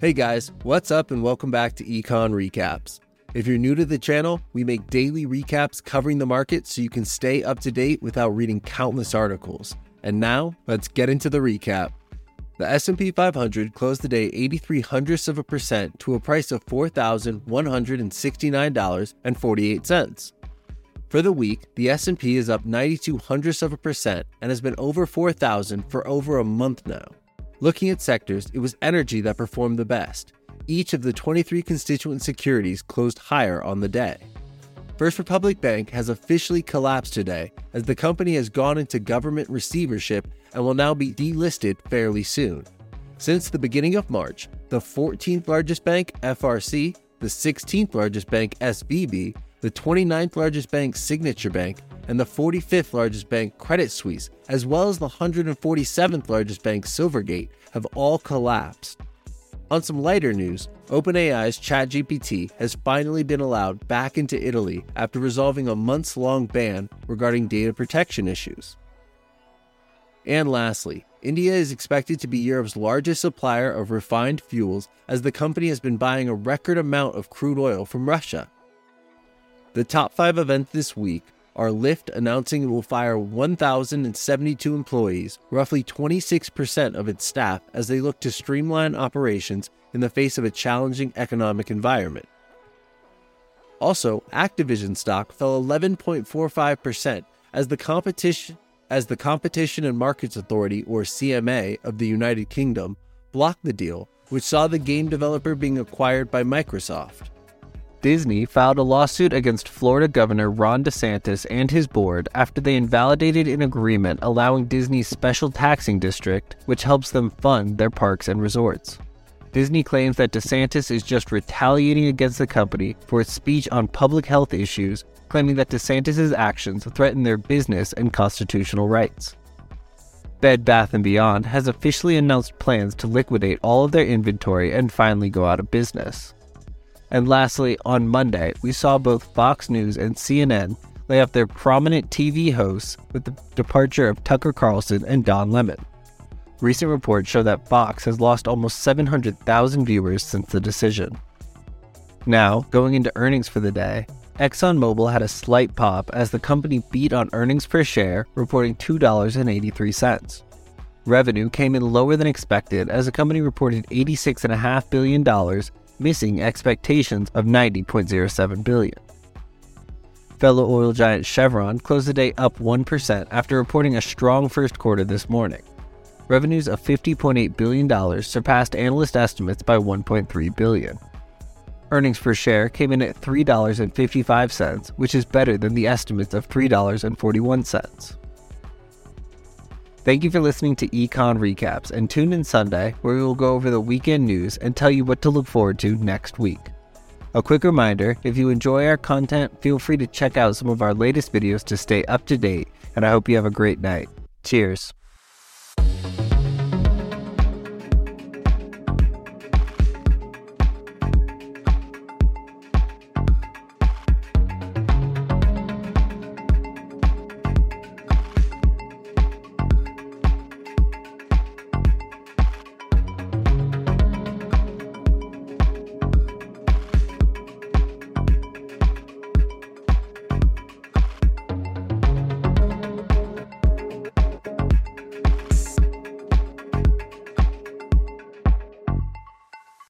Hey guys, what's up and welcome back to Econ Recaps. If you're new to the channel, we make daily recaps covering the market so you can stay up to date without reading countless articles. And now, let's get into the recap. The S&P 500 closed the day 83 hundredths of a percent to a price of $4,169.48. For the week, the S&P is up 92 hundredths of a percent and has been over 4,000 for over a month now. Looking at sectors, it was energy that performed the best. Each of the 23 constituent securities closed higher on the day. First Republic Bank has officially collapsed today as the company has gone into government receivership and will now be delisted fairly soon. Since the beginning of March, the 14th largest bank, FRC, the 16th largest bank, SVB, the 29th largest bank, Signature Bank, and the 45th largest bank, Credit Suisse, as well as the 147th largest bank, Silvergate, have all collapsed. On some lighter news, OpenAI's ChatGPT has finally been allowed back into Italy after resolving a months long ban regarding data protection issues. And lastly, India is expected to be Europe's largest supplier of refined fuels as the company has been buying a record amount of crude oil from Russia. The top five events this week are Lyft announcing it will fire 1,072 employees, roughly 26% of its staff, as they look to streamline operations in the face of a challenging economic environment. Also, Activision stock fell 11.45% as the competition as the Competition and Markets Authority or CMA of the United Kingdom blocked the deal, which saw the game developer being acquired by Microsoft. Disney filed a lawsuit against Florida Governor Ron DeSantis and his board after they invalidated an agreement allowing Disney's special taxing district, which helps them fund their parks and resorts. Disney claims that DeSantis is just retaliating against the company for its speech on public health issues, claiming that DeSantis' actions threaten their business and constitutional rights. Bed Bath & Beyond has officially announced plans to liquidate all of their inventory and finally go out of business. And lastly, on Monday, we saw both Fox News and CNN lay off their prominent TV hosts with the departure of Tucker Carlson and Don Lemon. Recent reports show that Fox has lost almost 700,000 viewers since the decision. Now, going into earnings for the day, ExxonMobil had a slight pop as the company beat on earnings per share, reporting $2.83. Revenue came in lower than expected as the company reported $86.5 billion missing expectations of 90.07 billion. Fellow oil giant Chevron closed the day up 1% after reporting a strong first quarter this morning. Revenues of $50.8 billion surpassed analyst estimates by 1.3 billion. Earnings per share came in at $3.55, which is better than the estimates of $3.41. Thank you for listening to Econ Recaps and tune in Sunday where we will go over the weekend news and tell you what to look forward to next week. A quick reminder if you enjoy our content, feel free to check out some of our latest videos to stay up to date, and I hope you have a great night. Cheers.